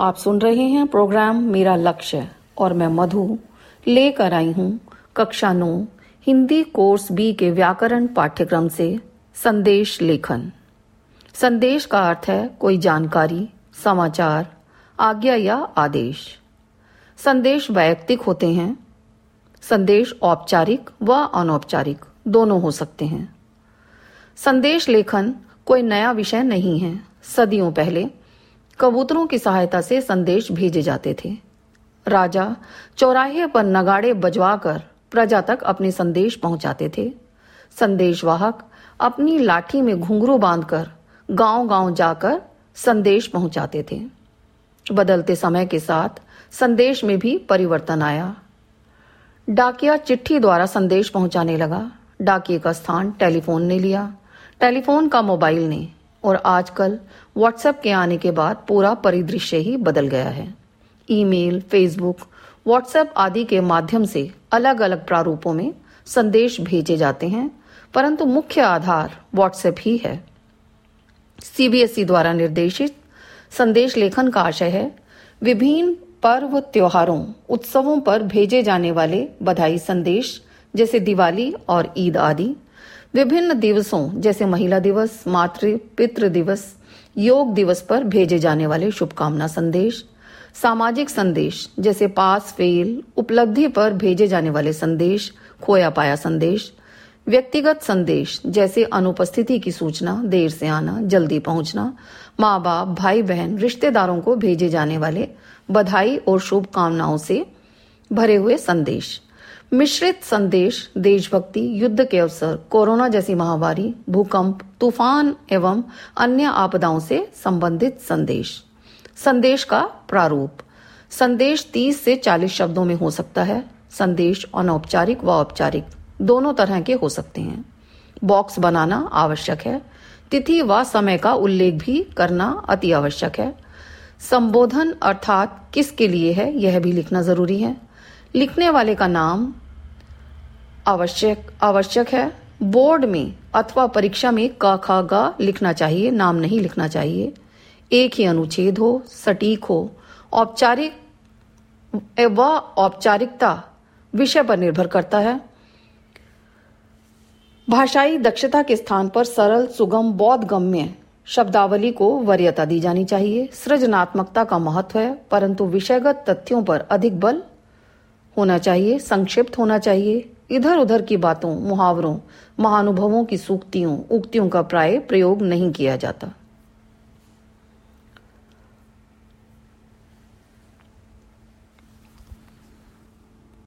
आप सुन रहे हैं प्रोग्राम मेरा लक्ष्य और मैं मधु लेकर आई हूँ कक्षा नौ, हिंदी कोर्स बी के व्याकरण पाठ्यक्रम से संदेश लेखन। संदेश का अर्थ है कोई जानकारी, समाचार, आज्ञा या आदेश। संदेश वैयक्तिक होते हैं। संदेश औपचारिक व अनौपचारिक दोनों हो सकते हैं। संदेश लेखन कोई नया विषय नहीं है। सदियों पहले कबूतरों की सहायता से संदेश भेजे जाते थे। राजा चौराहे पर नगाड़े बजवाकर प्रजा तक अपने संदेश पहुंचाते थे। संदेशवाहक अपनी लाठी में घुंघरू बांधकर गाँव गाँव जाकर संदेश पहुंचाते थे। बदलते समय के साथ संदेश में भी परिवर्तन आया। डाकिया चिट्ठी द्वारा संदेश पहुँचाने लगा। डाकिए का स्थान टेलीफोन ने लिया। टेलीफोन का मोबाइल ने और आजकल व्हाट्सएप के आने के बाद पूरा परिदृश्य ही बदल गया है। ईमेल, फेसबुक व्हाट्सएप आदि के माध्यम से अलग अलग प्रारूपों में संदेश भेजे जाते हैं परंतु मुख्य आधार व्हाट्सएप ही है। सीबीएसई द्वारा निर्देशित संदेश लेखन का आशय है विभिन्न पर्व त्योहारों उत्सवों पर भेजे जाने वाले बधाई संदेश जैसे दिवाली और ईद आदि विभिन्न दिवसों, जैसे महिला दिवस, मातृ, पितृ दिवस, योग दिवस पर भेजे जाने वाले शुभकामना संदेश, सामाजिक संदेश, जैसे पास, फेल, उपलब्धि पर भेजे जाने वाले संदेश, खोया पाया संदेश, व्यक्तिगत संदेश, जैसे अनुपस्थिति की सूचना, देर से आना, जल्दी पहुँचना माँ बाप भाई बहन रिश्तेदारों को भेजे जाने वाले बधाई और शुभकामनाओं से भरे हुए संदेश। मिश्रित संदेश देशभक्ति, युद्ध के अवसर, कोरोना जैसी महामारी, भूकंप, तूफ़ान एवं अन्य आपदाओं से संबंधित संदेश। संदेश का प्रारूप। संदेश 30 से 40 शब्दों में हो सकता है। संदेश अनौपचारिक व औपचारिक, दोनों तरह के हो सकते हैं। बॉक्स बनाना आवश्यक है। तिथि व समय का उल्लेख भी करना अति आवश्यक है। संबोधन अर्थात किसके लिए है, यह भी लिखना ज़रूरी है। लिखने वाले का नाम आवश्यक आवश्यक है। बोर्ड में अथवा परीक्षा में क ख ग लिखना चाहिए, नाम नहीं लिखना चाहिए। एक ही अनुच्छेद हो, सटीक हो। औपचारिक व औपचारिकता विषय पर निर्भर करता है। भाषाई दक्षता के स्थान पर सरल, सुगम, बौद्ध गम्य शब्दावली को वरीयता दी जानी चाहिए। सृजनात्मकता का महत्व है, परंतु विषयगत तथ्यों पर अधिक बल होना चाहिए, संक्षिप्त होना चाहिए। इधर उधर की बातों, मुहावरों, महानुभवों की सूक्तियों, उक्तियों का प्राय प्रयोग नहीं किया जाता।